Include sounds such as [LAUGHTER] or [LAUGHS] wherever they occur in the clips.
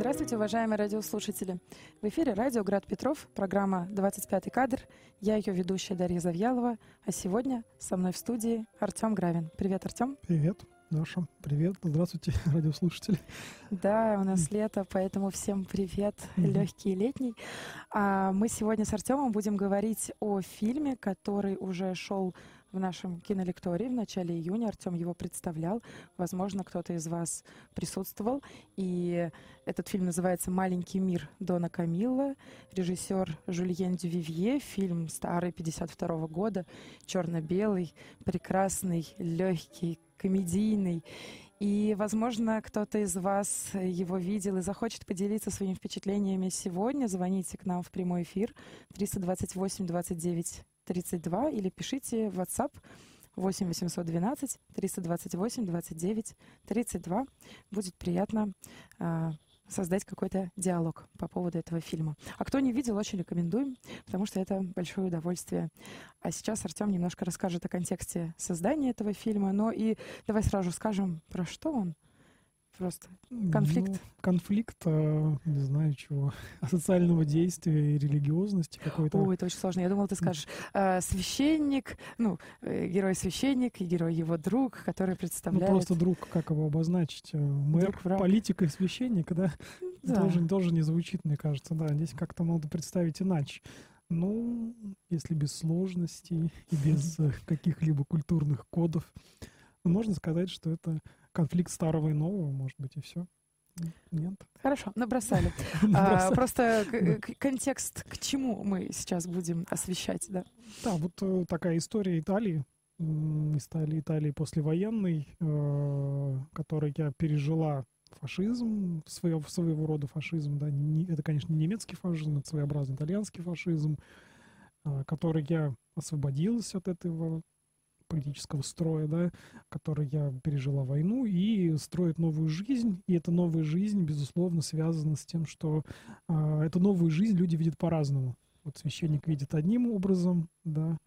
Здравствуйте, уважаемые радиослушатели. В эфире радио «Град Петров», программа «25 кадр». Я ее ведущая Дарья Завьялова, а сегодня со мной в студии Артем Гравин. Привет, Артем. Привет, Даша. Привет. Здравствуйте, [LAUGHS] радиослушатели. Да, у нас лето, поэтому всем привет, легкий летний. А мы сегодня с Артемом будем говорить о фильме, который уже шел в нашем кинолектории в начале июня. Артем его представлял. Возможно, кто-то из вас присутствовал. И этот фильм называется «Маленький мир» Дона Камилла. Режиссер Жульен Дювивье. Фильм старый, 52 года, черно-белый, прекрасный, легкий, комедийный. И, возможно, кто-то из вас его видел и захочет поделиться своими впечатлениями сегодня. Звоните к нам в прямой эфир 328 29 32 или пишите в WhatsApp 8 812 328 29 32. Будет приятно э, создать какой-то диалог по поводу этого фильма. А кто не видел, очень рекомендуем, потому что это большое удовольствие. А сейчас Артем немножко расскажет о контексте создания этого фильма, но и давай сразу скажем, про что он просто конфликт? Ну, конфликт, э, не знаю чего, [LAUGHS] социального действия и религиозности какой-то. Ой, это очень сложно. Я думала, ты скажешь э, священник, ну, э, герой-священник и герой его друг, который представляет... Ну, просто друг, как его обозначить? Э, мэр, друг, политик и священник, да? да. Тоже, тоже не звучит, мне кажется, да. Здесь как-то надо представить иначе. Ну, если без сложностей и без каких-либо культурных кодов, можно сказать, что это конфликт старого и нового, может быть, и все. Нет. Хорошо, набросали. [LAUGHS] а, просто контекст, к чему мы сейчас будем освещать, да? Да, вот э, такая история Италии, истории Италии послевоенной, э, которой я пережила фашизм, своего, своего рода фашизм, да, не, это, конечно, не немецкий фашизм, это своеобразный итальянский фашизм, э, который я освободилась от этого политического строя, да, который я пережила войну, и строит новую жизнь. И эта новая жизнь, безусловно, связана с тем, что э, эту новую жизнь люди видят по-разному. Вот священник видит одним образом, да,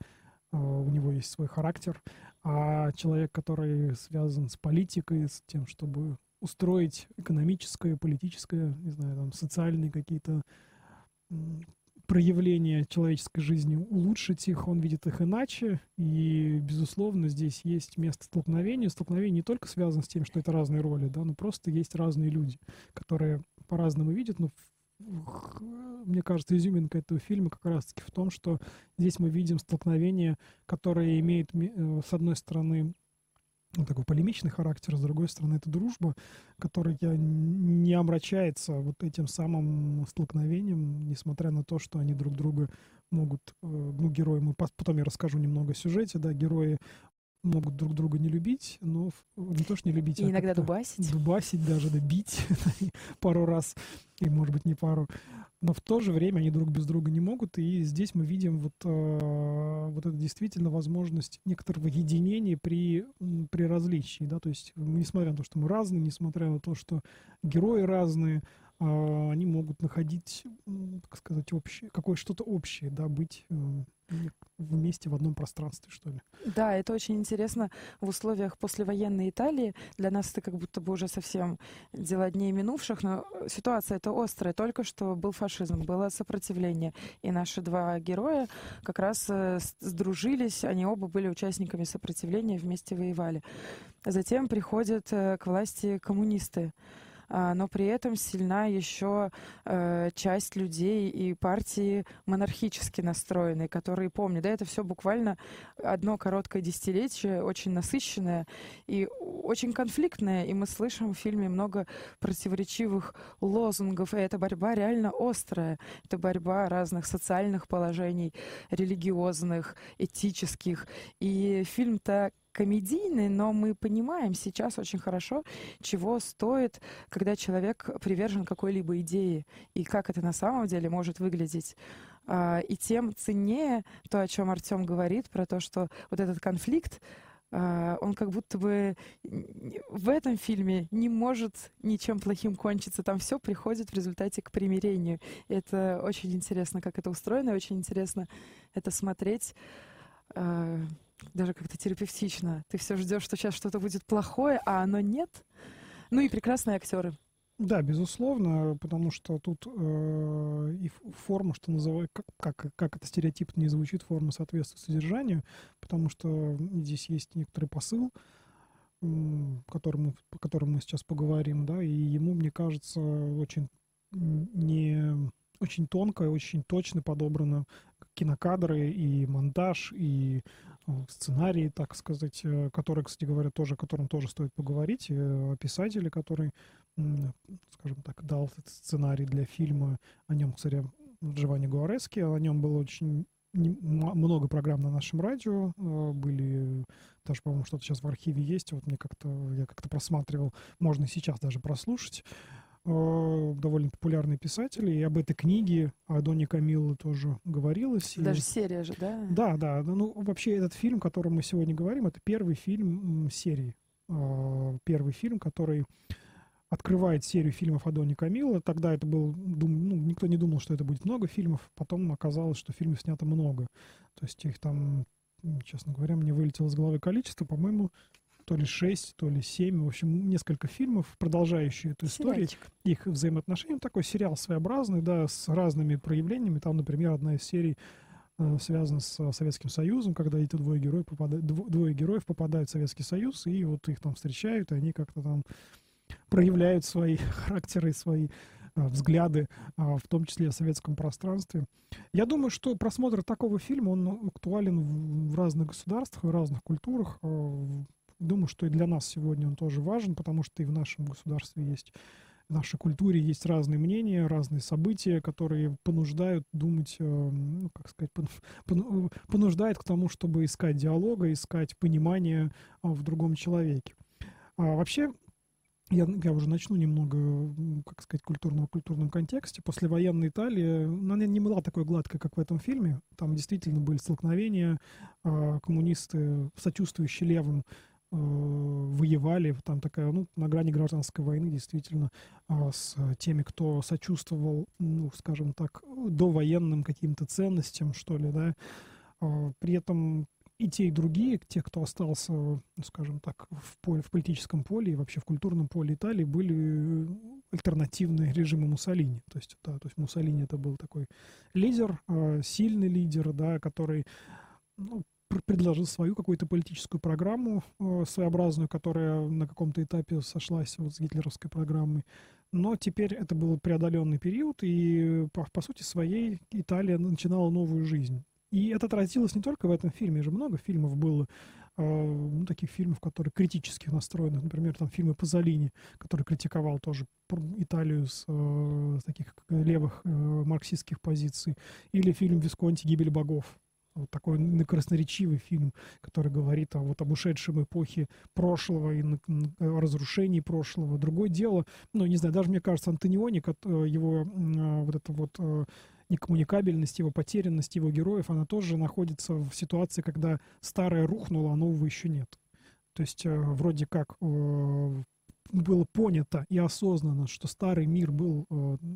э, у него есть свой характер, а человек, который связан с политикой, с тем, чтобы устроить экономическое, политическое, не знаю, там, социальные какие-то проявления человеческой жизни, улучшить их, он видит их иначе. И, безусловно, здесь есть место столкновения. Столкновение не только связано с тем, что это разные роли, да, но просто есть разные люди, которые по-разному видят, но мне кажется, изюминка этого фильма как раз-таки в том, что здесь мы видим столкновение, которое имеет, э, с одной стороны, ну, такой полемичный характер, с другой стороны, это дружба, которая не омрачается вот этим самым столкновением, несмотря на то, что они друг друга могут, э, ну, герои, мы потом я расскажу немного о сюжете, да, герои могут друг друга не любить, но не то, что не любить, и а иногда дубасить. Дубасить даже, да, бить [LAUGHS] пару раз, и, может быть, не пару но в то же время они друг без друга не могут, и здесь мы видим вот, э, вот это действительно возможность некоторого единения при, при различии, да, то есть несмотря на то, что мы разные, несмотря на то, что герои разные, они могут находить, так сказать, общее, какое что-то общее, да, быть э, вместе в одном пространстве, что ли. Да, это очень интересно в условиях послевоенной Италии. Для нас это как будто бы уже совсем дела дней минувших, но ситуация это острая. Только что был фашизм, было сопротивление. И наши два героя как раз э, сдружились, они оба были участниками сопротивления, вместе воевали. Затем приходят э, к власти коммунисты. А, но при этом сильна еще э, часть людей и партии монархически настроенные, которые помнят. Да, это все буквально одно короткое десятилетие, очень насыщенное и очень конфликтное. И мы слышим в фильме много противоречивых лозунгов. И эта борьба реально острая. Это борьба разных социальных положений, религиозных, этических. И фильм-то комедийный, но мы понимаем сейчас очень хорошо, чего стоит, когда человек привержен какой-либо идее, и как это на самом деле может выглядеть. А, и тем ценнее то, о чем Артем говорит, про то, что вот этот конфликт, а, он как будто бы в этом фильме не может ничем плохим кончиться. Там все приходит в результате к примирению. И это очень интересно, как это устроено, и очень интересно это смотреть. Даже как-то терапевтично. Ты все ждешь, что сейчас что-то будет плохое, а оно нет. Ну и прекрасные актеры. Да, безусловно, потому что тут э, и форма, что называют, как, как, как это стереотипно не звучит, форма соответствует содержанию, потому что здесь есть некоторый посыл, которому, по которому мы сейчас поговорим, да, и ему, мне кажется, очень не очень тонко, очень точно подобрано кинокадры и монтаж, и э, сценарий, так сказать, э, который, кстати говоря, тоже, о котором тоже стоит поговорить, э, писатели, который, скажем так, дал этот сценарий для фильма, о нем, кстати, Джованни Гуарески, о нем было очень много программ на нашем радио были, даже, по-моему, что-то сейчас в архиве есть, вот мне как-то, я как-то просматривал, можно сейчас даже прослушать. Э, довольно популярный писатель, и об этой книге о Доне Камилло тоже говорилось. Даже и... серия же, да? Да, да. Ну, вообще, этот фильм, о котором мы сегодня говорим, это первый фильм серии. Э, первый фильм, который открывает серию фильмов о Доне Камилло. Тогда это был... Дум, ну, никто не думал, что это будет много фильмов. Потом оказалось, что фильмов снято много. То есть их там, честно говоря, мне вылетело из головы количество. По-моему, то ли шесть, то ли семь, в общем, несколько фильмов, продолжающие эту историю, их взаимоотношения. Такой сериал своеобразный, да, с разными проявлениями. Там, например, одна из серий э, связана с Советским Союзом, когда эти двое героев, попадают, двое героев попадают в Советский Союз, и вот их там встречают, и они как-то там проявляют свои [LAUGHS] характеры, свои э, взгляды, а, в том числе о советском пространстве. Я думаю, что просмотр такого фильма, он актуален в разных государствах, в разных культурах. Э, думаю, что и для нас сегодня он тоже важен, потому что и в нашем государстве есть, в нашей культуре есть разные мнения, разные события, которые понуждают думать, э, ну, как сказать, понуждают к тому, чтобы искать диалога, искать понимание а, в другом человеке. А вообще, я, я уже начну немного, как сказать, культурного культурном контексте. После военной Италии, ну, она не была такой гладкой, как в этом фильме. Там действительно были столкновения, а, коммунисты, сочувствующие левым, Э, воевали, там такая, ну, на грани гражданской войны, действительно, а, с теми, кто сочувствовал, ну, скажем так, довоенным каким-то ценностям, что ли, да. А, при этом и те, и другие, те, кто остался, ну, скажем так, в, поле, в политическом поле и вообще в культурном поле Италии, были альтернативные режиму Муссолини. То есть, да, то есть Муссолини это был такой лидер, а, сильный лидер, да, который ну, предложил свою какую-то политическую программу э, своеобразную, которая на каком-то этапе сошлась вот с гитлеровской программой. Но теперь это был преодоленный период, и по, по сути своей Италия начинала новую жизнь. И это отразилось не только в этом фильме, же много фильмов было, э, ну, таких фильмов, которые критически настроены. Например, там фильмы Пазолини, который критиковал тоже Италию с, э, с таких левых э, марксистских позиций. Или фильм Висконти «Гибель богов», вот такой красноречивый фильм, который говорит о, вот, об ушедшем эпохе прошлого и на, о разрушении прошлого. Другое дело, ну, не знаю, даже мне кажется, Антониони, э, его а, вот это вот э, некоммуникабельность, его потерянность его героев, она тоже находится в ситуации, когда старое рухнуло, а нового еще нет. То есть э, вроде как было понято и осознано, что старый мир был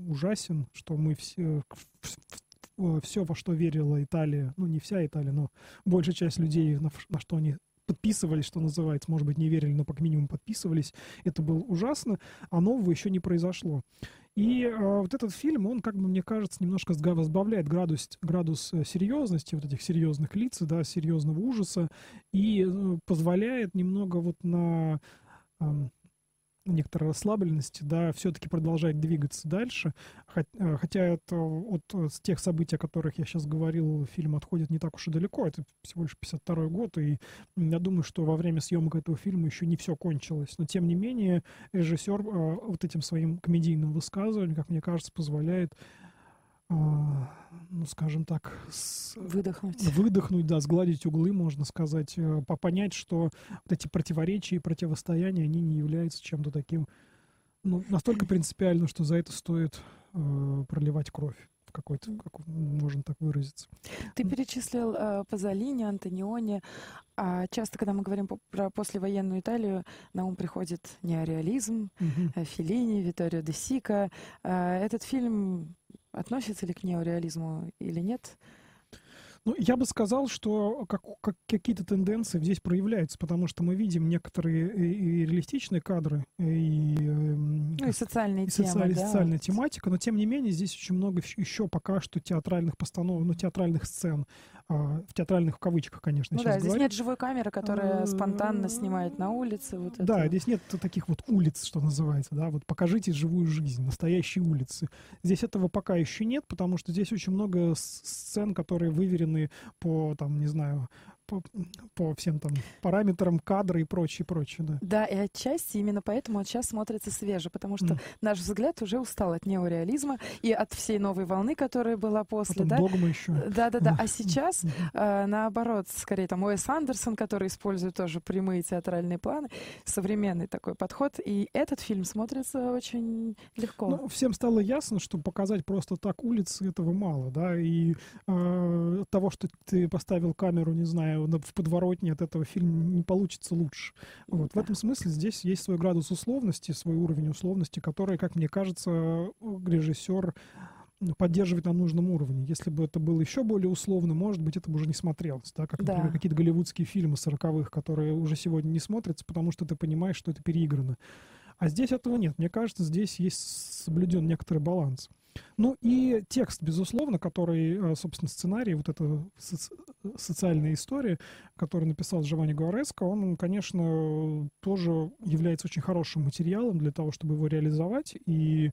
ужасен, что мы все все, во что верила Италия, ну не вся Италия, но большая часть людей, на, на что они подписывались, что называется, может быть, не верили, но как минимум подписывались. Это было ужасно, а нового еще не произошло. И э, вот этот фильм, он, как бы, мне кажется, немножко разбавляет градус, градус э, серьезности, вот этих серьезных лиц, да, серьезного ужаса, и э, позволяет немного вот на некоторой расслабленности, да, все-таки продолжать двигаться дальше. Э, хотя это от э, тех событий, о которых я сейчас говорил, фильм отходит не так уж и далеко. Это всего лишь 52 год, и я думаю, что во время съемок этого фильма еще не все кончилось. Но, тем не менее, режиссер э, вот этим своим комедийным высказыванием, как мне кажется, позволяет ну, скажем так, с... выдохнуть. Выдохнуть, да, сгладить углы, можно сказать, э, понять, что вот эти противоречия и противостояния, они не являются чем-то таким, ну, настолько принципиальным, что за это стоит э, проливать кровь какой-то, как можно так выразиться. Ты перечислил э, Пазолини, Антониони. А часто, когда мы говорим про послевоенную Италию, на ум приходит неореализм, угу. Феллини, Виторио де Сика. Э, этот фильм Относится ли к неореализму или нет? Ну, я бы сказал, что как, как какие-то тенденции здесь проявляются, потому что мы видим некоторые и, и реалистичные кадры, и, ну, Ну и социальные и темы, социаль- да. социальная тематика, но тем не менее здесь очень много еще пока что театральных постанов, ну, театральных сцен, в театральных кавычках, конечно, Ну да, здесь говорю. нет живой камеры, которая А, спонтанно снимает на улице. Вот Да, это. здесь нет таких вот улиц, что называется, да, вот покажите живую жизнь, настоящие улицы. Здесь этого пока еще нет, потому что здесь очень много сцен, которые выверены по, там, не знаю, по, по всем там параметрам кадра и прочее, прочее, да. Да, и отчасти именно поэтому он сейчас смотрится свеже, потому что М. наш взгляд уже устал от неореализма и от всей новой волны, которая была после, Потом да? догма еще. Да-да-да, а [LAUGHS] сейчас э, наоборот, скорее там Уэс Андерсон, который использует тоже прямые театральные планы, современный такой подход, и этот фильм смотрится очень легко. Ну, всем стало ясно, что показать просто так улицы этого мало, да, и э, того, что ты поставил камеру, не знаю, в подворотне, от этого фильм не получится лучше. Вот. В этом смысле здесь есть свой градус условности, свой уровень условности, который, как мне кажется, режиссер ну, поддерживает на нужном уровне. Если бы это было еще более условно, может быть, это бы уже не смотрелось, да, как, например, Да. какие-то голливудские фильмы сороковых, которые уже сегодня не смотрятся, потому что ты понимаешь, что это переиграно. А здесь этого нет. Мне кажется, здесь есть соблюден некоторый баланс. Ну и текст, безусловно, который, э, собственно, сценарий, вот эта соци- социальная история, которую написал Джованни Гуареско, он, конечно, тоже является очень хорошим материалом для того, чтобы его реализовать. И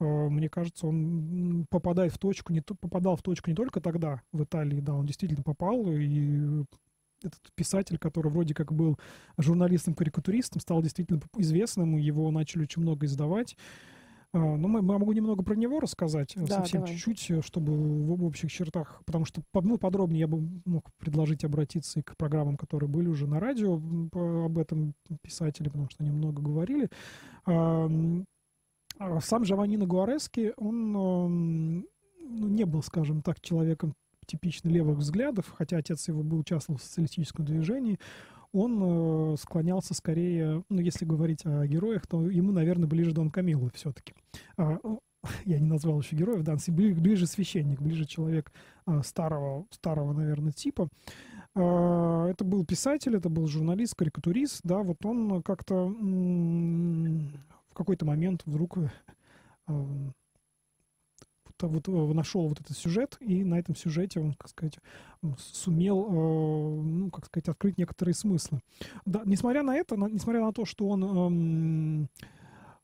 э, мне кажется, он попадает в точку, не попадал в точку не только тогда в Италии, да, он действительно попал, и этот писатель, который вроде как был журналистом-карикатуристом, стал действительно известным, его начали очень много издавать. А, Ну, мы, мы- могу немного про него рассказать, э, Да, совсем чуть-чуть, э, чтобы в, в общих чертах, потому что ну, подробнее я бы мог предложить обратиться и к программам, которые были уже на радио об этом писателе, потому что они много говорили. А, а Сам Джованнино Гуарески, он ну, не был, скажем так, человеком типично левых взглядов, хотя отец его был участвовал в социалистическом движении, он э, склонялся скорее, ну, если говорить о героях, то ему, наверное, ближе Дон Камило все-таки. [LAUGHS] я не назвал еще героев, да, бли- ближе священник, ближе человек а, старого, старого, наверное, типа. А, Это был писатель, это был журналист, карикатурист, да, вот он как-то в какой-то момент вдруг э, вот, вот нашел вот этот сюжет, и на этом сюжете он, как сказать, сумел, э, ну, как сказать, открыть некоторые смыслы. Да, несмотря на это, несмотря на то, что он, эм,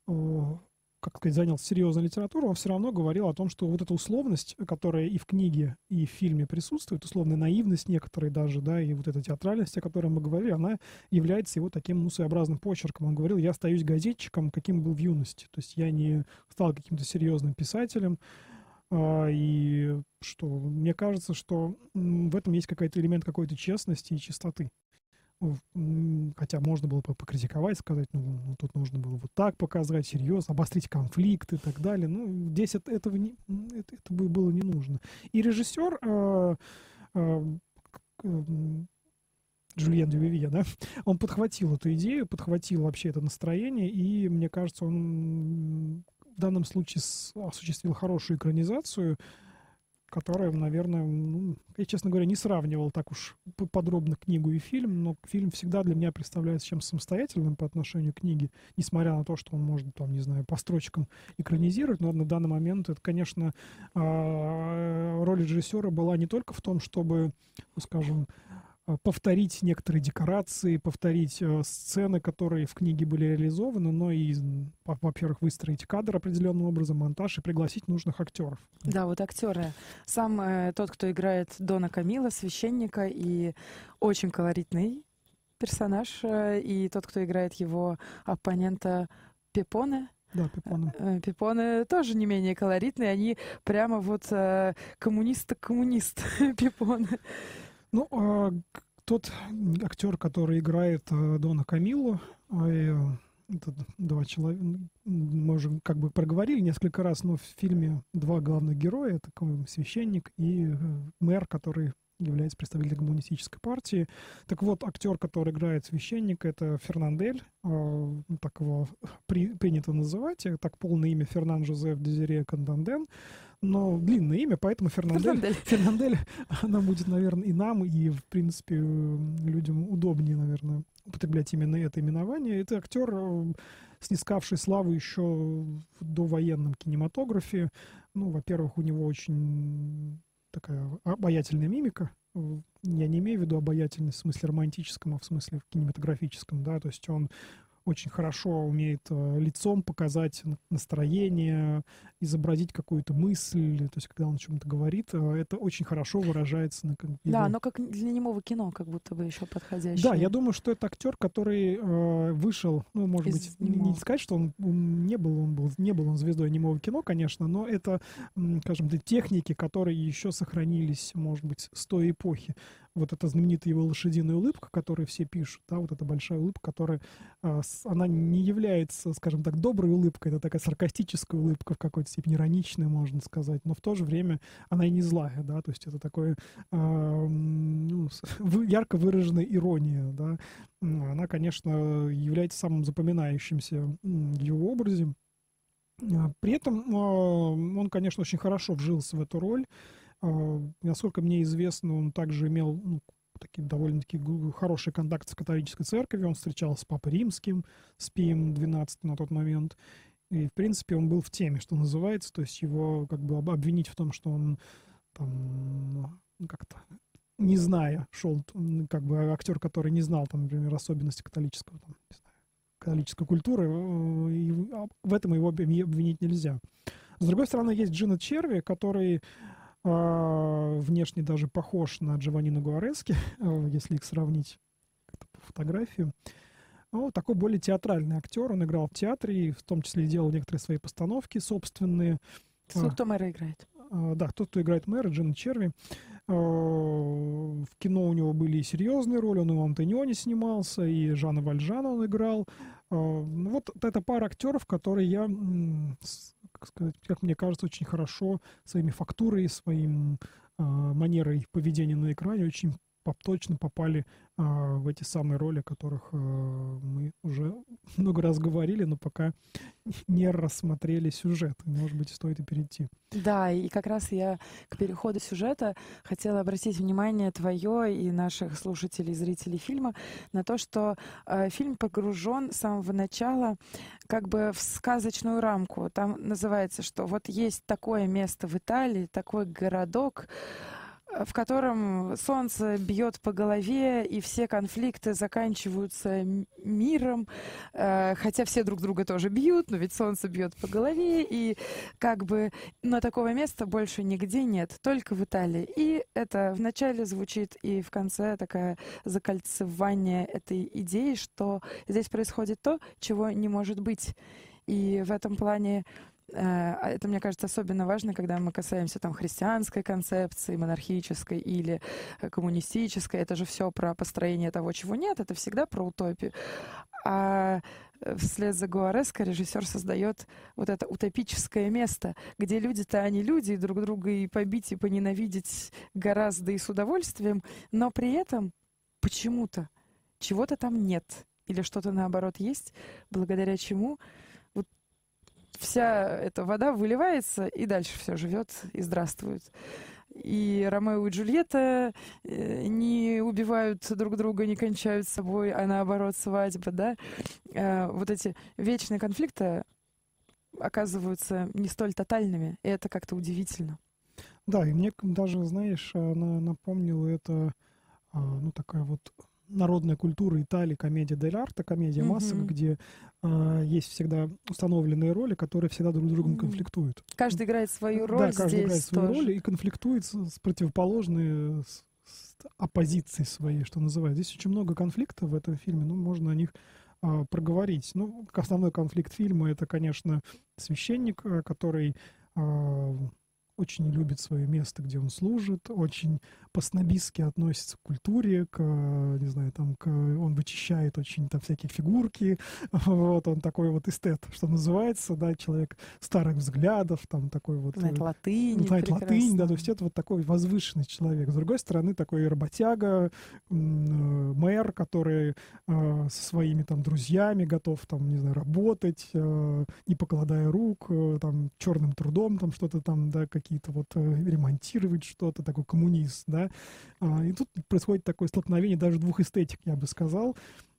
э, как сказать, занял серьезную литературу, он все равно говорил о том, что вот эта условность, которая и в книге, и в фильме присутствует, условная наивность некоторой даже, да, и вот эта театральность, о которой мы говорили, она является его таким, ну, своеобразным почерком. Он говорил, я остаюсь газетчиком, каким был в юности. То есть я не стал каким-то серьезным писателем, и что мне кажется, что в этом есть какой-то элемент какой-то честности и чистоты. М, Хотя можно было бы покритиковать, сказать, ну, ну, тут нужно было вот так показать, серьезно, обострить конфликт и так далее. Ну, здесь это, этого не, это, это бы было не нужно. И режиссер э, э, к- м, Жюльен Дювивье, да, [LAUGHS] он подхватил эту идею, подхватил вообще это настроение, и, мне кажется, он в данном случае осуществил хорошую экранизацию, которая, наверное, ну, я, честно говоря, не сравнивал так уж подробно книгу и фильм, но фильм всегда для меня представляется чем самостоятельным по отношению к книге, несмотря на то, что он может, там, не знаю, по строчкам экранизировать, но на данный момент это, конечно, а, роль режиссера была не только в том, чтобы, ну, скажем, повторить некоторые декорации, повторить э, сцены, которые в книге были реализованы, но и, во-первых, выстроить кадр определенным образом, монтаж и пригласить нужных актеров. Да, вот актеры. Сам э, тот, кто играет Дона Камила, священника, и очень колоритный персонаж, э, и тот, кто играет его оппонента Пепоне. Да, Пепоне. Э, Пепоне тоже не менее колоритные, они прямо вот э, коммунист-коммунист [LAUGHS] Пепоне. Ну, а тот актер, который играет э, Дона Камилу, а, э, это два человека, мы уже как бы проговорили несколько раз, но в фильме два главных героя, такой священник и э, мэр, который является представителем коммунистической партии. Так вот, актер, который играет священника, это Фернандель, ну, так его при- принято называть, так полное имя Фернан Жозеф Дезире Канданден, но длинное имя, поэтому Фернандель [LAUGHS] Фернандель. Она будет, наверное, и нам, и, в принципе, э, людям удобнее, наверное, употреблять именно это именование. Это актер, э, снискавший славу еще в довоенном кинематографе. Ну, во-первых, у него очень такая обаятельная мимика. Я не имею в виду обаятельность в смысле романтическом, а в смысле кинематографическом, да, то есть он очень хорошо умеет э, лицом показать настроение, изобразить какую-то мысль, то есть когда он о чем-то говорит, э, это очень хорошо выражается на его... Да, но как для немого кино, как будто бы еще подходящее. Да, я думаю, что это актер, который э, вышел, ну, может Из быть, немого. не сказать, что он, он не был, он был, не был он звездой немого кино, конечно, но это, скажем, техники, которые еще сохранились, может быть, с той эпохи вот эта знаменитая его лошадиная улыбка, которую все пишут, да, вот эта большая улыбка, которая, э, она не является, скажем так, доброй улыбкой, это такая саркастическая улыбка в какой-то степени, ироничная, можно сказать, но в то же время она и не злая, да, то есть это такое э, ну, [LAUGHS] ярко выраженная ирония, да, она, конечно, является самым запоминающимся его образе. При этом он, конечно, очень хорошо вжился в эту роль, а, насколько мне известно, он также имел ну, такие довольно-таки хороший контакт с католической церковью. Он встречался с Папой Римским, с Пием XII на тот момент. И, в принципе, он был в теме, что называется. То есть его как бы обвинить в том, что он там ну, как-то не зная, шел, как бы актер, который не знал, там, например, особенности католического, там, не знаю, католической культуры, э, и в этом его обвинить нельзя. С другой стороны, есть Джина Черви, который а, внешне даже похож на Джованнино Гуарески, [LAUGHS] а, если их сравнить по фотографии. Ну, такой более театральный актер. Он играл в театре и в том числе делал некоторые свои постановки собственные. Кто, кто мэра играет? Да, тот, кто играет мэра, Джин Черви. В кино у него были и серьезные роли. Он и в Антонионе снимался, и Жана Вальжана он играл. Ну, вот эта пара актеров, которые я как сказать, как мне кажется, очень хорошо своими фактурой, своим э, манерой поведения на экране очень точно попали э, в эти самые роли, о которых э, мы уже [LAUGHS] много раз говорили, но пока [LAUGHS] не рассмотрели сюжет. Может быть, стоит и перейти. Да, и как раз я к переходу сюжета хотела обратить внимание твое и наших слушателей, зрителей фильма на то, что э, фильм погружен с самого начала как бы в сказочную рамку. Там называется, что вот есть такое место в Италии, такой городок, в котором солнце бьет по голове, и все конфликты заканчиваются миром, э, хотя все друг друга тоже бьют, но ведь солнце бьет по голове, и как бы, но такого места больше нигде нет, только в Италии. И это вначале звучит, и в конце такое закольцевание этой идеи, что здесь происходит то, чего не может быть. И в этом плане это, мне кажется, особенно важно, когда мы касаемся там христианской концепции, монархической или э, коммунистической. Это же все про построение того, чего нет. Это всегда про утопию. А э, вслед за Гуареско режиссер создает вот это утопическое место, где люди-то они люди, и друг друга и побить, и поненавидеть гораздо и с удовольствием, но при этом почему-то чего-то там нет или что-то наоборот есть, благодаря чему вся эта вода выливается, и дальше все живет и здравствует. И Ромео и Джульетта э, не убивают друг друга, не кончают с собой, а наоборот свадьба, да. Э, вот эти вечные конфликты оказываются не столь тотальными, и это как-то удивительно. Да, и мне даже, знаешь, она напомнила это, а, ну, такая вот народная культура Италии, комедия дель арта, комедия mm-hmm. масок, где э, есть всегда установленные роли, которые всегда друг с другом конфликтуют. Каждый играет свою роль. Да, каждый играет свою тоже. роль и конфликтует с, с противоположной с, с оппозицией своей, что называется. Здесь очень много конфликтов в этом фильме, но можно о них э, проговорить. Ну, основной конфликт фильма это, конечно, священник, э, который э, очень любит свое место, где он служит, очень по-снобистски относится к культуре, к, не знаю, там, к, он вычищает очень там всякие фигурки, [LAUGHS] вот, он такой вот эстет, что называется, да, человек старых взглядов, там, такой вот... Знает латынь, Знает латынь, да, то есть это вот такой возвышенный человек. С другой стороны, такой работяга, э, мэр, который э, со своими там друзьями готов, там, не знаю, работать, э, не покладая рук, э, там, черным трудом, там, что-то там, да, какие-то вот э, ремонтировать что-то, такой коммунист, да, а, и тут происходит такое столкновение даже двух эстетик, я бы сказал.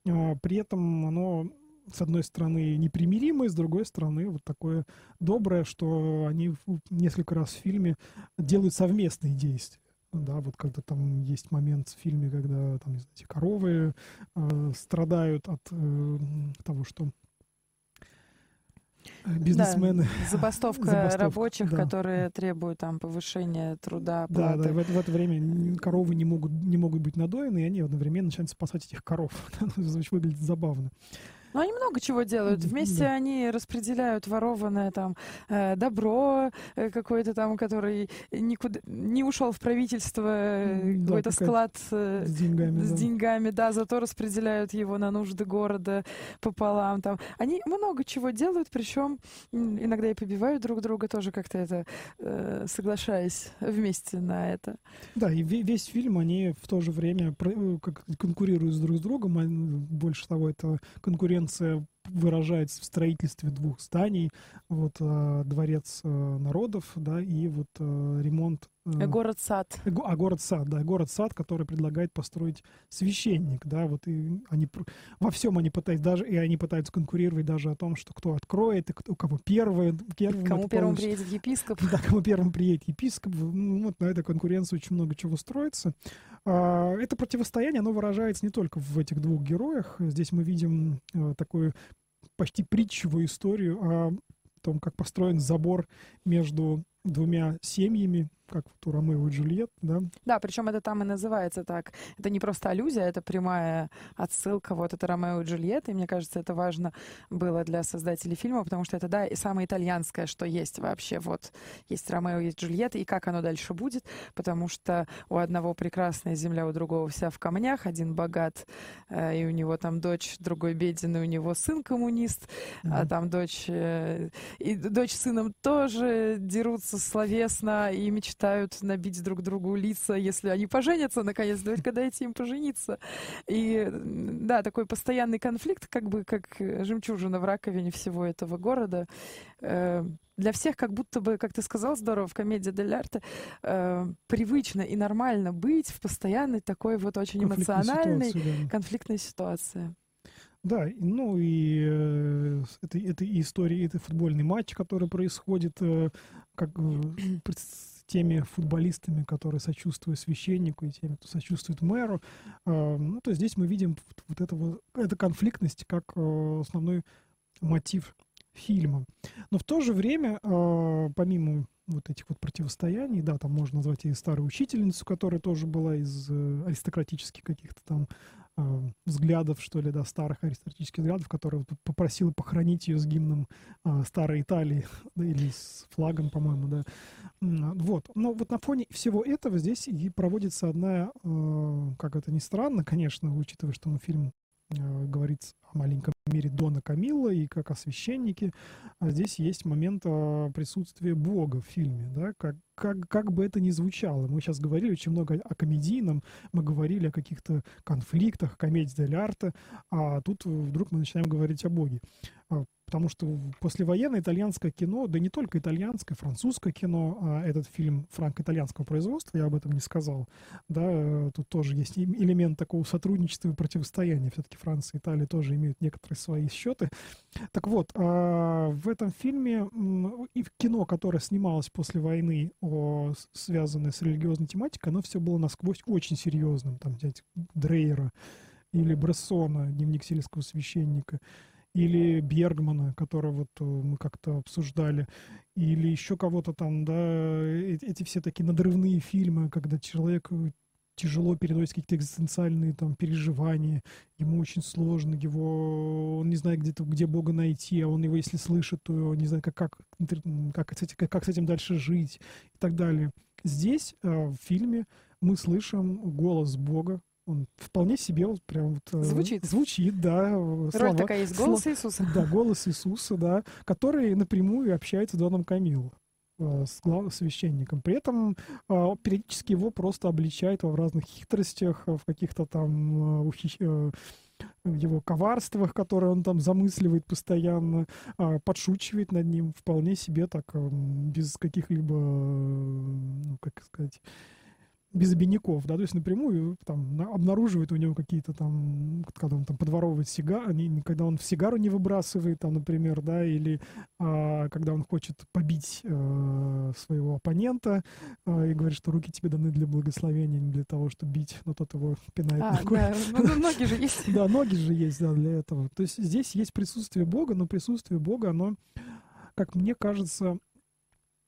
а, при этом оно с одной стороны непримиримое, с другой стороны вот такое доброе, что они несколько раз в фильме делают совместные действия. Да, вот когда там есть момент в фильме, когда там, не знаю, коровы э, страдают от э, того, что бизнесмены. Да, [LAUGHS] забастовка, забастовка рабочих, да. которые требуют там повышения труда. Да, да, в это, в это время коровы не могут, не могут быть надоены, и они одновременно начинают спасать этих коров. [LAUGHS] Выглядит забавно. Ну, они много чего делают. Вместе да. они распределяют ворованное там э, добро э, какое-то там, который никуда не ушел в правительство, э, да, какой-то склад с деньгами, с да. деньгами, да, зато распределяют его на нужды города пополам. Там. Они много чего делают, причем иногда и побивают друг друга тоже как-то это, соглашаясь вместе на это. Да, и весь фильм они в то же время конкурируют друг с другом, а больше того, это конкурент конкуренция выражается в строительстве двух зданий. Вот э, дворец э, народов, да, и вот э, ремонт... Э, город-сад. А город-сад, да, город-сад, который предлагает построить священник, да, вот и они во всем они пытаются, даже и они пытаются конкурировать даже о том, что кто откроет, и кто, у кого первый, первым Кому первым приедет епископ. Да, кому первым приедет епископ. Ну, вот на этой конкуренции очень много чего строится. А, это противостояние, оно выражается не только в этих двух героях. Здесь мы видим э, такую почти притчевую историю о том, как построен забор между двумя семьями, как вот у Ромео и Джульет, да? Да, причем это там и называется так. Это не просто аллюзия, это прямая отсылка. Вот это Ромео и Джульетта, и мне кажется, это важно было для создателей фильма, потому что это, да, и самое итальянское, что есть вообще. Вот есть Ромео, есть Джульетта, и как оно дальше будет, потому что у одного прекрасная земля, у другого вся в камнях, один богат, э, и у него там дочь, другой беден, и у него сын коммунист, mm-hmm. а там дочь, э, и дочь с сыном тоже дерутся словесно и мечтают мечтают набить друг другу лица, если они поженятся, наконец, только дайте им пожениться. И да, такой постоянный конфликт, как бы как жемчужина в раковине всего этого города. Э, для всех как будто бы, как ты сказал, здорово, в комедии Дель Арте э, привычно и нормально быть в постоянной такой вот очень эмоциональной ситуации, да. конфликтной ситуации. Да, ну и э, это, это история, это футбольный матч, который происходит, э, как э, теми футболистами, которые сочувствуют священнику, и теми, кто сочувствует мэру. А, ну, то здесь мы видим вот это вот, эту конфликтность как э, основной мотив фильма. Но в то же время, а, помимо вот этих вот противостояний, да, там можно назвать и старую учительницу, которая тоже была из э, аристократических каких-то там взглядов, что ли, да, старых аристократических взглядов, которая вот попросила похоронить ее с гимном э, старой Италии, [LAUGHS] да, или с флагом, по-моему, да. Вот. Но вот на фоне всего этого здесь и проводится одна, э, как это ни странно, конечно, учитывая, что мы фильм э, говорит о маленьком мире Дона Камилла и как о священнике. А здесь есть момент э, присутствия Бога в фильме, да, как, как, как бы это ни звучало. Мы сейчас говорили очень много о комедийном, мы говорили о каких-то конфликтах, комедии дель арта, а тут вдруг мы начинаем говорить о Боге. А, потому что послевоенное итальянское кино, да не только итальянское, французское кино, а этот фильм франко-итальянского производства, я об этом не сказал, да, тут тоже есть элемент такого сотрудничества и противостояния. Все-таки Франция и Италия тоже имеют некоторые свои счеты. Так вот, а, в этом фильме и в кино, которое снималось после войны, связанное с религиозной тематикой, оно все было насквозь очень серьезным. Там взять Дрейера или Брессона, дневник сельского священника, или Бергмана, которого вот э, мы как-то обсуждали, или еще кого-то там, да, э, эти все такие надрывные фильмы, когда человек э, тяжело переносит какие-то экзистенциальные там переживания, ему очень сложно, его, он не знает где-то, где Бога найти, а он его, если слышит, то не знает, как, как, как, с этим, как, как с этим дальше жить и так далее. Здесь, в фильме, мы слышим голос Бога, он вполне себе вот прям вот, э, звучит. звучит, да. Роль слова, такая есть, голос слова, Иисуса. Да, голос Иисуса, да, который напрямую общается с Доном э, главным священником. При этом э, периодически его просто обличает в разных хитростях, в каких-то там ухищ... его коварствах, которые он там замысливает постоянно, подшучивает над ним вполне себе так, без каких-либо, ну, как сказать, без обиняков, да, то есть напрямую там обнаруживает у него какие-то там, когда он там подворовывает сигар, когда он в сигару не выбрасывает, там, например, да, или а, когда он хочет побить а, своего оппонента а, и говорит, что руки тебе даны для благословения, не для того, чтобы бить, но тот его пинает а, ногой. Да, ну, ну, ноги же есть. [LAUGHS] Да, ноги же есть, да, для этого. То есть здесь есть присутствие Бога, но присутствие Бога, оно, как мне кажется,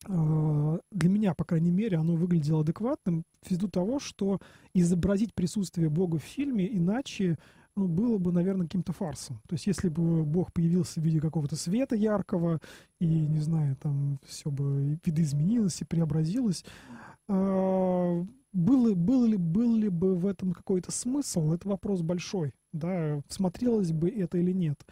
для меня, по крайней мере, оно выглядело адекватным ввиду того, что изобразить присутствие Бога в фильме иначе ну, было бы, наверное, каким-то фарсом. То есть если бы Бог появился в виде какого-то света яркого, и, не знаю, там все бы видоизменилось и преобразилось, а, было, был, ли, был ли бы в этом какой-то смысл? Это вопрос большой. Да, смотрелось бы это или нет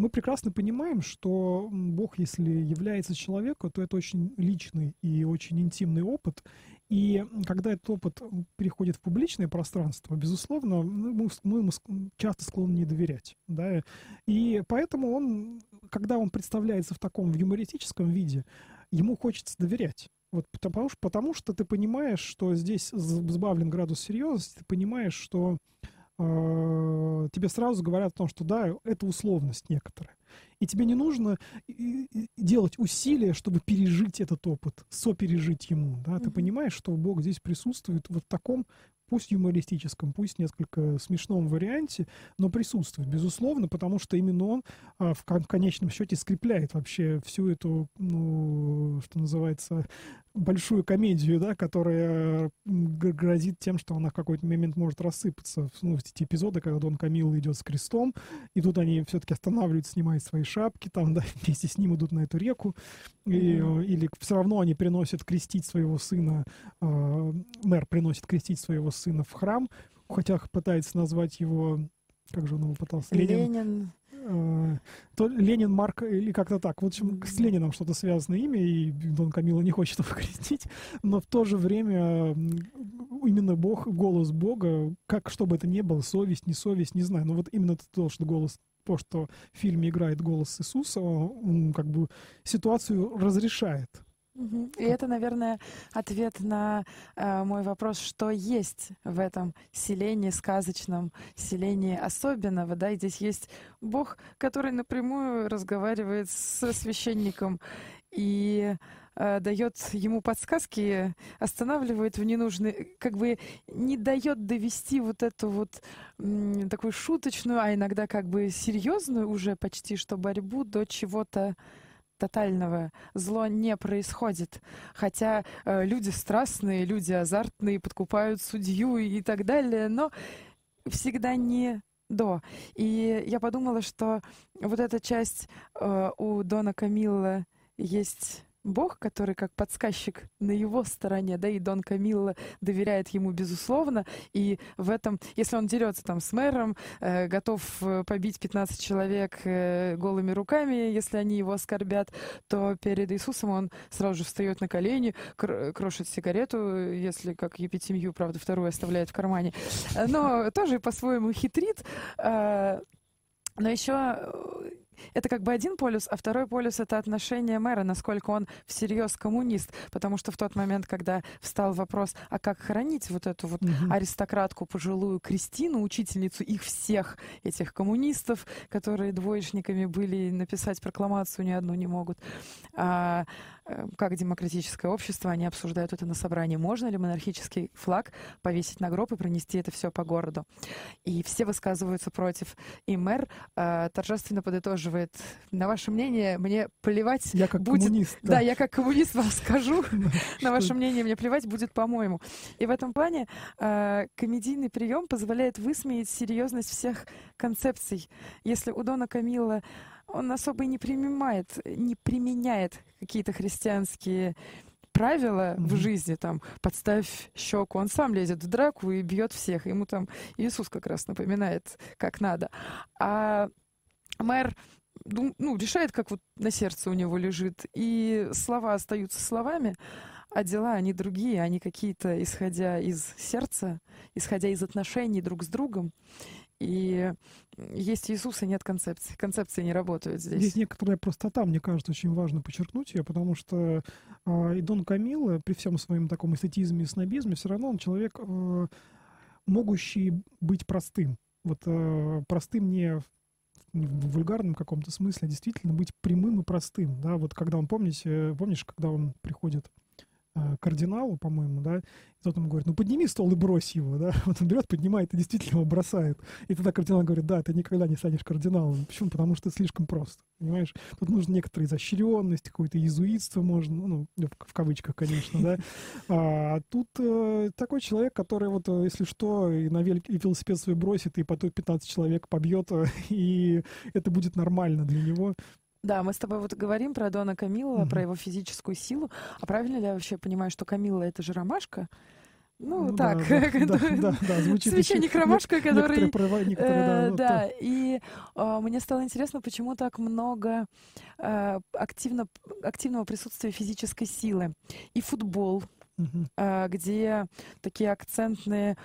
мы прекрасно понимаем, что Бог, если является человеком, то это очень личный и очень интимный опыт. И когда этот опыт переходит в публичное пространство, безусловно, мы, мы часто склонны не доверять. Да? И поэтому он, когда он представляется в таком в юмористическом виде, ему хочется доверять. Вот потому, потому что ты понимаешь, что здесь сбавлен градус серьезности, ты понимаешь, что тебе сразу говорят о том, что да, это условность некоторая. И тебе не нужно делать усилия, чтобы пережить этот опыт, сопережить ему. Да? Mm-hmm. Ты понимаешь, что Бог здесь присутствует вот в таком пусть юмористическом, пусть несколько смешном варианте, но присутствует, безусловно, потому что именно он а, в, кон- конечном счете скрепляет вообще всю эту, ну, что называется, большую комедию, да, которая грозит тем, что она в какой-то момент может рассыпаться. Ну, эти эпизоды, когда Дон Камилл идет с крестом, и тут они все-таки останавливаются, снимают свои шапки, там, [LAUGHS] да, вместе с ним идут на эту реку, и, mm-hmm. или все равно они приносят крестить своего сына, э, мэр приносит крестить своего сына в храм, хотя пытается назвать его, как же он его пытался? Ленин. Ленин. Э, то Ленин Марк или как-то так. В общем, с Лениным что-то связано имя, и Дон Камила не хочет его [LAUGHS] крестить, но в то же время именно Бог, голос Бога, как что бы это ни было, совесть, не совесть, не знаю, но вот именно то, что голос то, что в фильме играет голос Иисуса, он как бы ситуацию разрешает. И это, наверное, ответ на э, мой вопрос, что есть в этом селении сказочном, селении особенного, да, и здесь есть Бог, который напрямую разговаривает со священником. И дает ему подсказки, останавливает в ненужный, как бы не дает довести вот эту вот м, такую шуточную, а иногда как бы серьезную уже почти что борьбу до чего-то тотального зло не происходит. Хотя э, люди страстные, люди азартные, подкупают судью и так далее, но всегда не до. И я подумала, что вот эта часть э, у Дона Камилла есть Бог, который как подсказчик на его стороне, да, и Дон Камилла доверяет ему безусловно, и в этом, если он дерется там с мэром, э, готов э, побить 15 человек э, голыми руками, если они его оскорбят, то перед Иисусом он сразу же встает на колени, кр- крошит сигарету, если как епитемью, правда, вторую оставляет в кармане, но тоже по-своему хитрит, э, но еще э, это как бы один полюс, а второй полюс — это отношение мэра, насколько он всерьез коммунист. Потому что в тот момент, когда встал вопрос, а как хоронить вот эту вот угу. аристократку, пожилую Кристину, учительницу их всех, этих коммунистов, которые двоечниками были, написать прокламацию ни одну не могут, а, как демократическое общество, они обсуждают это на собрании. Можно ли монархический флаг повесить на гроб и пронести это все по городу? И все высказываются против. И мэр а, торжественно подытоживает. На ваше мнение, мне плевать я как будет. Коммунист, да. да, я как коммунист вам скажу. [LAUGHS] На ваше мнение мне плевать будет, по-моему. И в этом плане э, комедийный прием позволяет высмеять серьезность всех концепций. Если у Дона Камилла он особо и не принимает, не применяет какие-то христианские правила mm-hmm. в жизни, там, подставь щеку, он сам лезет в драку и бьет всех. Ему там Иисус как раз напоминает, как надо. А мэр ну, решает, как вот на сердце у него лежит, и слова остаются словами, а дела, они другие, они какие-то, исходя из сердца, исходя из отношений друг с другом. И есть Иисус, и нет концепции. Концепции не работают здесь. Здесь некоторая простота, мне кажется, очень важно подчеркнуть ее, потому что э, и Дон Камило, при всем своем таком эстетизме и снобизме, все равно он человек, э, могущий быть простым. Вот э, простым не в в вульгарном каком-то смысле, а действительно быть прямым и простым, да, вот когда он, помните, помнишь, когда он приходит кардиналу, по-моему, да, и тот ему говорит, ну подними стол и брось его, [LAUGHS] да, вот он берет, поднимает и действительно его бросает. И тогда кардинал говорит, да, ты никогда не станешь кардиналом. Почему? Потому что это слишком просто, понимаешь? Тут нужно некоторая изощренность, какое-то иезуитство можно, ну, в, в кавычках, конечно, да. [LAUGHS] А тут э, такой человек, который вот, э, если что, и на велик, и велосипед свой бросит, и потом 15 человек побьет, [LAUGHS] и это будет нормально для него. Да, мы с тобой вот говорим про Дона Камилла, mm-hmm. про его физическую силу. А правильно ли я вообще понимаю, что Камилла это же ромашка? Ну, ну так, да, [LAUGHS] да, да, да, звучит священник ромашка, который... Права, э, да, да, и э, мне стало интересно, почему так много э, активно, активного присутствия физической силы. И футбол, угу. э, где такие акцентные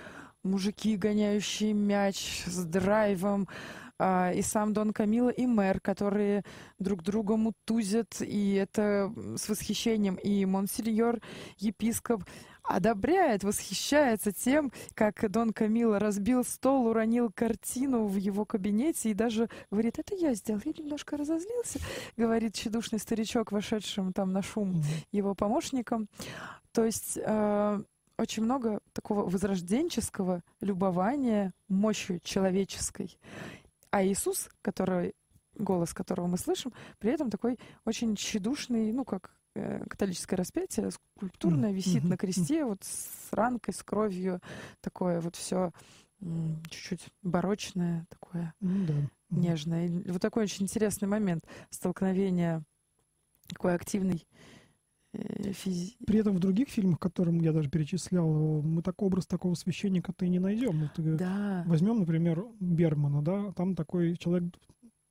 мужики, гоняющие мяч с драйвом, и сам Дон Камила, и мэр, которые друг друга мутузят, и это с восхищением. И монсеньор, епископ, одобряет, восхищается тем, как Дон Камила разбил стол, уронил картину в его кабинете и даже говорит, это я сделал, я немножко разозлился, говорит тщедушный старичок, вошедшим там на шум его помощником. То есть э, очень много такого возрожденческого любования мощью человеческой. А Иисус, который, голос которого мы слышим, при этом такой очень тщедушный, ну, как э, католическое распятие, скульптурное, висит mm-hmm. на кресте, вот с ранкой, с кровью, такое вот все чуть-чуть барочное, такое mm-hmm. нежное. И вот такой очень интересный момент столкновения такой активной физи... При этом в других фильмах, которым я даже перечислял, мы такой образ такого священника-то и не найдем. Вот, э, да. Возьмем, например, Бергмана, да, там такой человек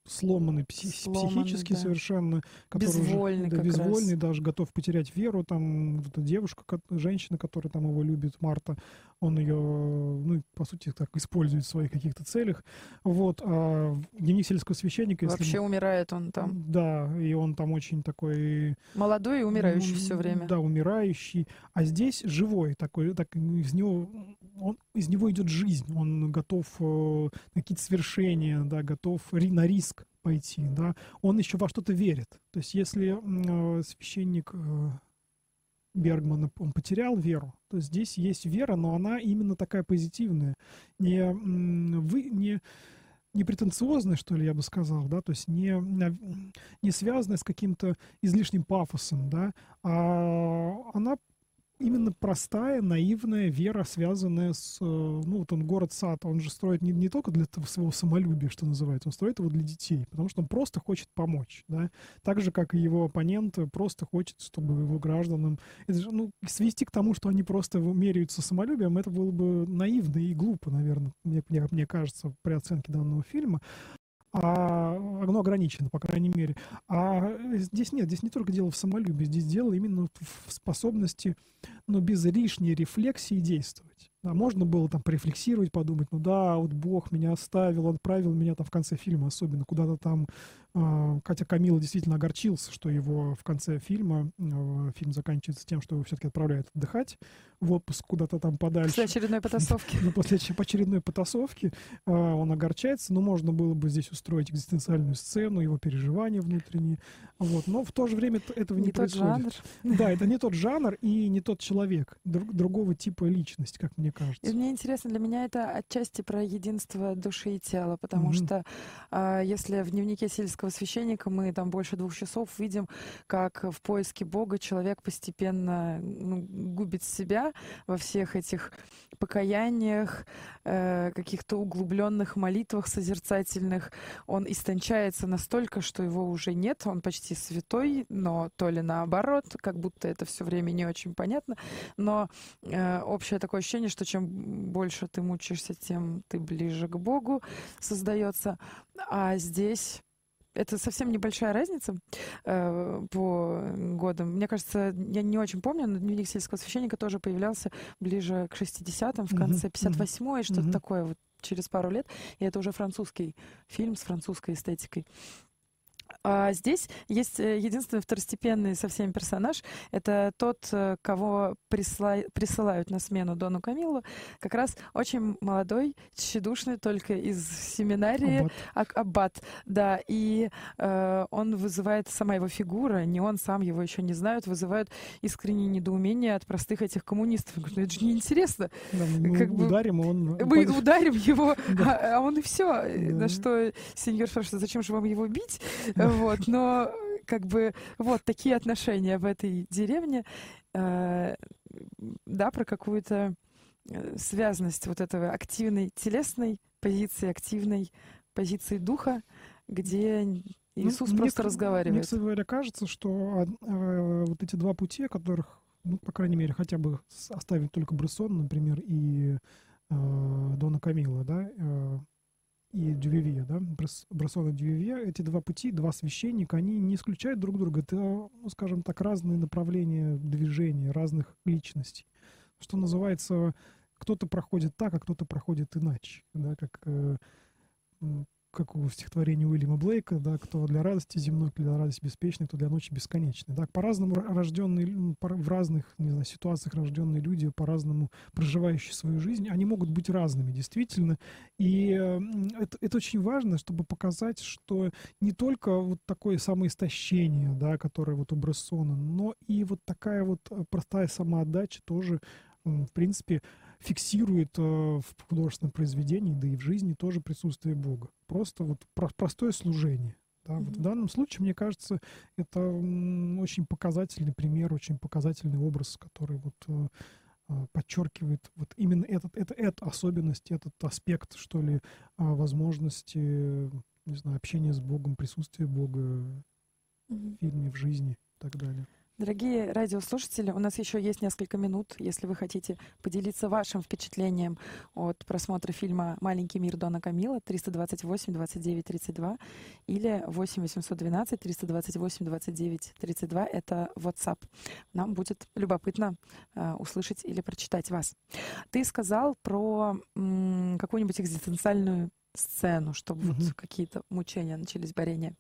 сломанный, пси- сломанный психически да. совершенно, который безвольный, уже, да, безвольный, раз. даже готов потерять веру. Там вот эта девушка, женщина, которая там его любит, Марта, он ее, ну, по сути, так использует в своих каких-то целях. Вот, а дневник сельского священника... Вообще если... умирает он там. Да, и он там очень такой... Молодой и умирающий ну, все время. Да, умирающий. А здесь живой такой, так из него, он, из него идет жизнь, он готов э, на какие-то свершения, да, готов на риск пойти, да, он еще во что-то верит. То есть если э, священник э, Бергмана, он потерял веру, то здесь есть вера, но она именно такая позитивная, не, вы, не, не претенциозная, что ли, я бы сказал, да, то есть не, не связанная с каким-то излишним пафосом, да, а она именно простая, наивная вера, связанная с... Э, ну, вот он город Сад, он же строит не, не только для своего самолюбия, что называется, он строит его для детей, потому что он просто хочет помочь, да. Так же, как и его оппонент просто хочет, чтобы его гражданам... Это же, ну, свести к тому, что они просто меряются самолюбием, это было бы наивно и глупо, наверное, мне, мне, мне кажется, при оценке данного фильма а оно ограничено, по крайней мере. А здесь нет, здесь не только дело в самолюбии, здесь дело именно в способности, но без лишней рефлексии действовать. Да, можно было там порефлексировать, подумать, ну да, вот Бог меня оставил, отправил меня там в конце фильма особенно куда-то там а, Катя Камила действительно огорчился, что его в конце фильма, а, фильм заканчивается тем, что его все-таки отправляют отдыхать в отпуск куда-то там подальше. После очередной потасовки. Ну, после очередной потасовки а, он огорчается, но можно было бы здесь устроить экзистенциальную сцену, его переживания внутренние. Вот. Но в то же время этого не, не происходит. Жанр. Да, это не тот жанр и не тот человек, друг, другого типа личность, как мне кажется. И мне интересно, для меня это отчасти про единство души и тела, потому mm-hmm. что если в дневнике сельского священника мы там больше двух часов видим, как в поиске Бога человек постепенно ну, губит себя во всех этих покаяниях, э, каких-то углубленных молитвах созерцательных. Он истончается настолько, что его уже нет, он почти святой, но то ли наоборот, как будто это все время не очень понятно. Но э, общее такое ощущение, что чем больше ты мучаешься, тем ты ближе к Богу создается. А здесь это совсем небольшая разница э, по годам. Мне кажется, я не очень помню, но дневник сельского священника тоже появлялся ближе к 60-м, в конце 58-й, что-то такое вот через пару лет, и это уже французский фильм с французской эстетикой. А здесь есть э, единственный второстепенный совсем персонаж. Это тот, э, кого присла... присылают на смену Дону Камилу. Как раз очень молодой, тщедушный, только из семинарии. Аббат. Аббат, да. И э, он вызывает, сама его фигура, не он сам, его еще не знают, вызывают искреннее недоумение от простых этих коммунистов. ну это же неинтересно. Да, мы как ударим, бы, он... Мы ударим его, [LAUGHS] а, а он и все. Да. На что сеньор спрашивает, зачем же вам его бить? Вот, но как бы вот такие отношения в этой деревне, э, да, про какую-то э, связанность вот этого активной телесной позиции, активной позиции духа, где ну, Иисус ну, просто мне, разговаривает. Мне, кстати говоря, кажется, что э, вот эти два пути, которых, ну, по крайней мере, хотя бы оставить только Брессон, например, и э, Дона Камила, да, э, и Дювивье, да, Брассон и Дювивье, эти два пути, два священника, они не исключают друг друга. Это, ну, скажем так, разные направления движения, разных личностей. Что называется, кто-то проходит так, а кто-то проходит иначе. Да, как э, как в стихотворении Уильяма Блейка, да, кто для радости земной, кто для радости беспечной, кто для ночи бесконечной. Да, по-разному рожденные, в разных не знаю, ситуациях рожденные люди, по-разному проживающие свою жизнь, они могут быть разными, действительно. И это, это очень важно, чтобы показать, что не только вот такое самоистощение, да, которое вот у Брессона, но и вот такая вот э, простая самоотдача тоже, в принципе, фиксирует э, в художественном произведении, да и в жизни тоже присутствие Бога. Просто вот про простое служение. Да, mm-hmm. вот в данном случае, мне кажется, это очень показательный пример, очень показательный образ, который вот э, э, подчеркивает вот именно этот, это, эту особенность, этот аспект, что ли, возможности, не знаю, общения с Богом, присутствия Бога mm-hmm. в фильме, в жизни и так далее. Дорогие радиослушатели, у нас еще есть несколько минут, если вы хотите поделиться вашим впечатлением от просмотра фильма «Маленький мир Дона Камила» 328 29 32 или 8 812 328 29 32. Это WhatsApp. Нам будет любопытно э, услышать или прочитать вас. Ты сказал про м, какую-нибудь экзистенциальную сцену, чтобы mm-hmm. вот какие-то мучения начались, борения.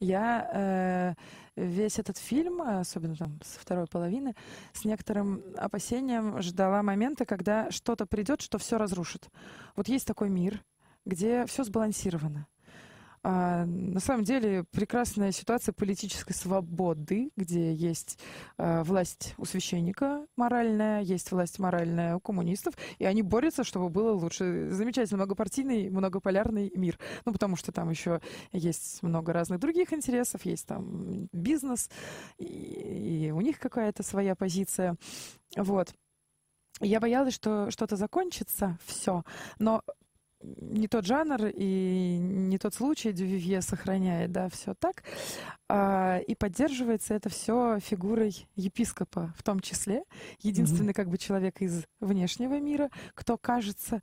Я э, весь этот фильм, особенно там со второй половины, с некоторым опасением ждала момента, когда что-то придет, что все разрушит. Вот есть такой мир, где все сбалансировано. А, на самом деле прекрасная ситуация политической свободы, где есть а, власть у священника моральная, есть власть моральная у коммунистов, и они борются, чтобы было лучше. Замечательно многопартийный, многополярный мир. Ну, потому что там еще есть много разных других интересов, есть там бизнес, и, и у них какая-то своя позиция. Вот. Я боялась, что что-то закончится, все. Но не тот жанр и не тот случай Дювивье сохраняет, да, все так. А, и поддерживается это все фигурой епископа в том числе. Единственный mm-hmm. как бы человек из внешнего мира, кто кажется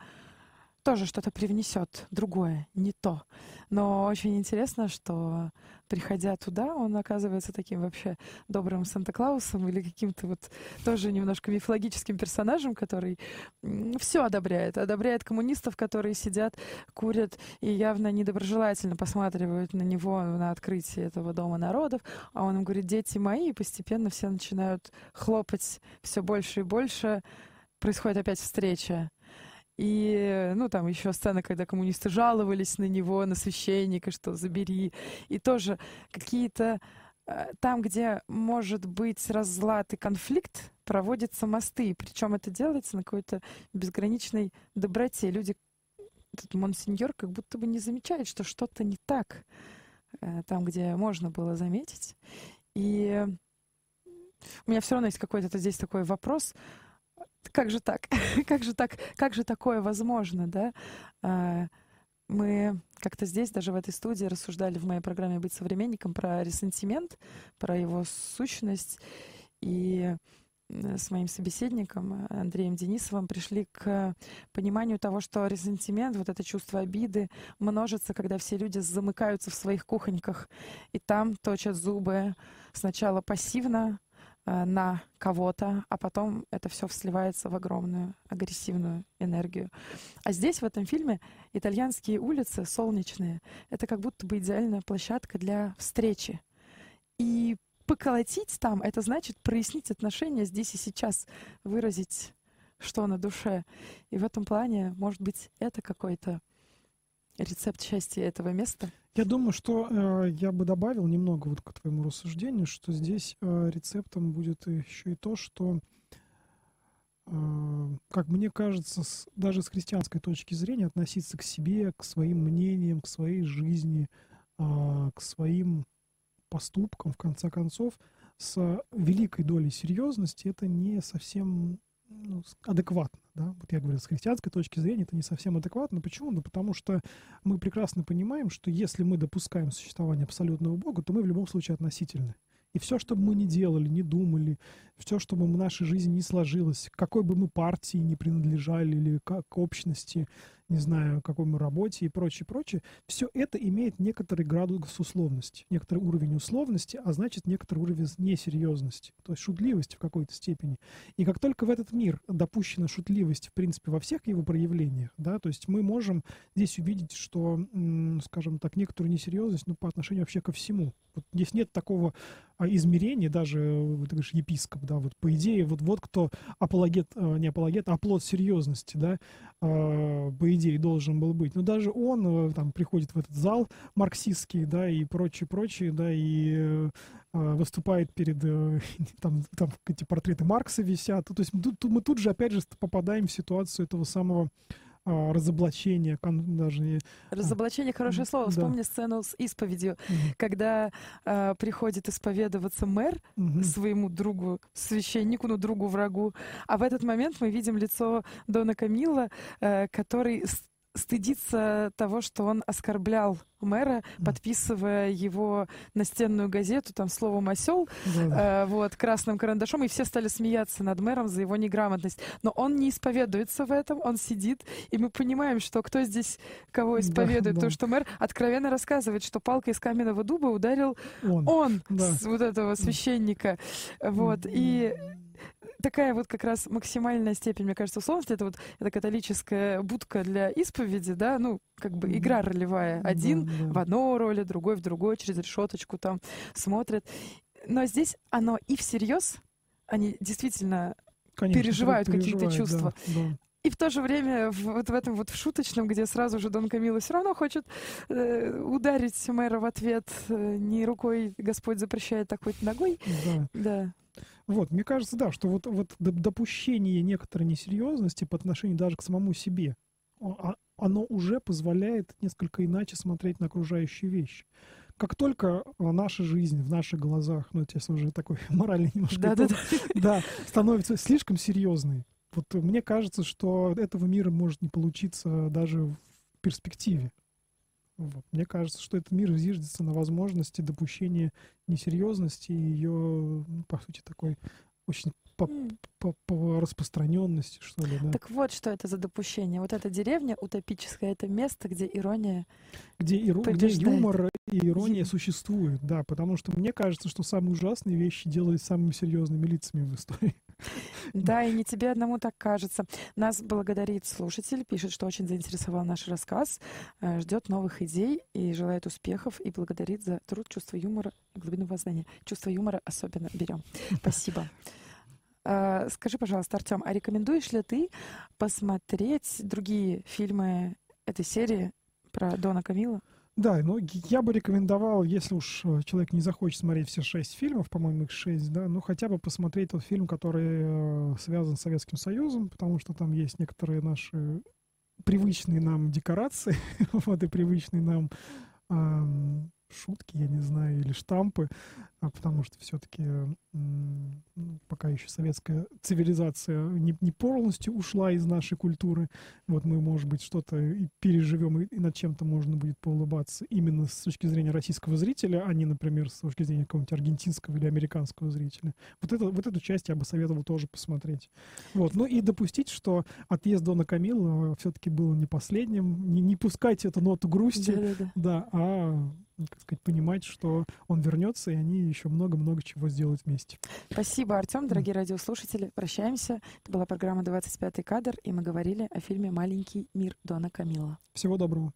тоже что-то привнесет другое, не то. Но очень интересно, что приходя туда, он оказывается таким вообще добрым Санта-Клаусом или каким-то вот тоже немножко мифологическим персонажем, который все одобряет. Одобряет коммунистов, которые сидят, курят и явно недоброжелательно посматривают на него на открытие этого Дома народов. А он им говорит, дети мои, и постепенно все начинают хлопать все больше и больше. Происходит опять встреча и, ну, там еще сцена, когда коммунисты жаловались на него, на священника, что забери. И тоже какие-то э, там, где может быть разлад и конфликт, проводятся мосты. Причем это делается на какой-то безграничной доброте. Люди, этот монсеньор как будто бы не замечает, что что-то не так э, там, где можно было заметить. И у меня все равно есть какой-то здесь такой вопрос, как же так? [LAUGHS] как же так? Как же такое возможно, да? А, мы как-то здесь, даже в этой студии, рассуждали в моей программе «Быть современником» про ресентимент, про его сущность. И с моим собеседником Андреем Денисовым пришли к пониманию того, что ресентимент, вот это чувство обиды, множится, когда все люди замыкаются в своих кухоньках и там точат зубы сначала пассивно, э, на кого-то, а потом это все сливается в огромную агрессивную энергию. А здесь, в этом фильме, итальянские улицы солнечные. Это как будто бы идеальная площадка для встречи. И поколотить там, это значит прояснить отношения здесь и сейчас, выразить, что на душе. И в этом плане, может быть, это какой-то рецепт счастья этого места? Я думаю, что э, я бы добавил немного вот к твоему рассуждению, что здесь э, рецептом будет еще и то, что, э, как мне кажется, с, даже с христианской точки зрения относиться к себе, к своим мнениям, к своей жизни, э, к своим поступкам, в конце концов, с великой долей серьезности, это не совсем ну, адекватно. Да? Вот я говорю, с христианской точки зрения это не совсем адекватно. Почему? Ну, потому что мы прекрасно понимаем, что если мы допускаем существование абсолютного Бога, то мы в любом случае относительны. И все, что бы мы ни делали, не думали, все, что бы в нашей жизни не сложилось, какой бы мы партии не принадлежали или как общности, не знаю, какой мы работе и прочее, прочее, все это имеет некоторый градус условности, некоторый уровень условности, а значит, некоторый уровень несерьезности, то есть шутливости в какой-то степени. И как только в этот мир допущена шутливость, в принципе, во всех его проявлениях, да, то есть мы можем здесь увидеть, что, скажем так, некоторую несерьезность, ну, по отношению вообще ко всему. Вот здесь нет такого а, измерения, даже, ты говоришь, епископ, да, вот по идее, вот, вот кто апологет, а, не апологет, а плод серьезности, да, а, по идее должен был быть. Но даже он там приходит в этот зал марксистский, да, и прочее, прочее, да, и э, выступает перед, э, [LAUGHS] там, там эти портреты Маркса висят. То есть тут, мы тут же опять же попадаем в ситуацию этого самого а, разоблачение, даже... А, разоблачение — хорошее слово. Да. Вспомни сцену с исповедью, угу. когда а, приходит исповедоваться мэр угу. своему другу, священнику, ну, другу врагу, а в этот момент мы видим лицо Дона Камила, а, который стыдится того, что он оскорблял мэра, подписывая его настенную газету там словом осел, да. э, вот красным карандашом, и все стали смеяться над мэром за его неграмотность. Но он не исповедуется в этом, он сидит, и мы понимаем, что кто здесь кого исповедует, да, да. то что мэр откровенно рассказывает, что палкой из каменного дуба ударил он, он да. вот этого священника, вот и такая вот как раз максимальная степень, мне кажется, условности. Это вот эта католическая будка для исповеди, да, ну, как бы игра ролевая. Один да, да. в одной роли, другой в другой, через решеточку там смотрят. Но здесь оно и всерьез, они действительно Конечно, переживают какие-то чувства. Да, да. И в то же время вот в этом вот в шуточном, где сразу же Дон Камило все равно хочет э, ударить мэра в ответ э, не рукой, Господь запрещает, а хоть ногой. Да. да. Вот, мне кажется, да, что вот, вот допущение некоторой несерьезности по отношению даже к самому себе, а, оно уже позволяет несколько иначе смотреть на окружающие вещи. Как только наша жизнь в наших глазах, ну, это если уже такой [LAUGHS] моральный немножко, да, да, да. да, становится слишком серьезной, вот мне кажется, что этого мира может не получиться даже в перспективе. Вот. Мне кажется, что этот мир зиждется на возможности допущения несерьезности и ее, ну, по сути, такой очень по, по, по распространенности, что ли. Да? Так вот, что это за допущение. Вот эта деревня утопическая, это место, где ирония Где, иро... где юмор и ирония существуют, да, потому что мне кажется, что самые ужасные вещи делают самыми серьезными лицами в истории. [LAUGHS] Да, и не тебе одному так кажется. Нас благодарит слушатель, пишет, что очень заинтересовал наш рассказ, э, ждет новых идей и желает успехов, и благодарит за труд, чувство юмора глубину познания. Чувство юмора особенно берем. [LAUGHS] Спасибо. Э, скажи, пожалуйста, Артем, а рекомендуешь ли ты посмотреть другие фильмы этой серии про Дона Камила? Да, ну я бы рекомендовал, если уж э, человек не захочет смотреть все шесть фильмов, по-моему, их шесть, да, ну хотя бы посмотреть тот фильм, который э, связан с Советским Союзом, потому что там есть некоторые наши привычные нам декорации, [LAUGHS] вот и привычные нам шутки, я не знаю, или штампы, потому что все-таки ну, пока еще советская цивилизация не, не полностью ушла из нашей культуры. Вот мы, может быть, что-то и переживем, и, и над чем-то можно будет поулыбаться именно с точки зрения российского зрителя, а не, например, с точки зрения какого-нибудь аргентинского или американского зрителя. Вот, это, вот эту часть я бы советовал тоже посмотреть. Вот. Ну и допустить, что отъезд Дона Камилла все-таки был не последним. Не, не пускайте эту ноту грусти, да, да, да. да а как сказать, понимать, что он вернется, и они еще много-много чего сделают вместе. Спасибо, Артем, дорогие радиослушатели. Прощаемся. Это была программа «25 кадр», и мы говорили о фильме «Маленький мир» Дона Камила. Всего доброго.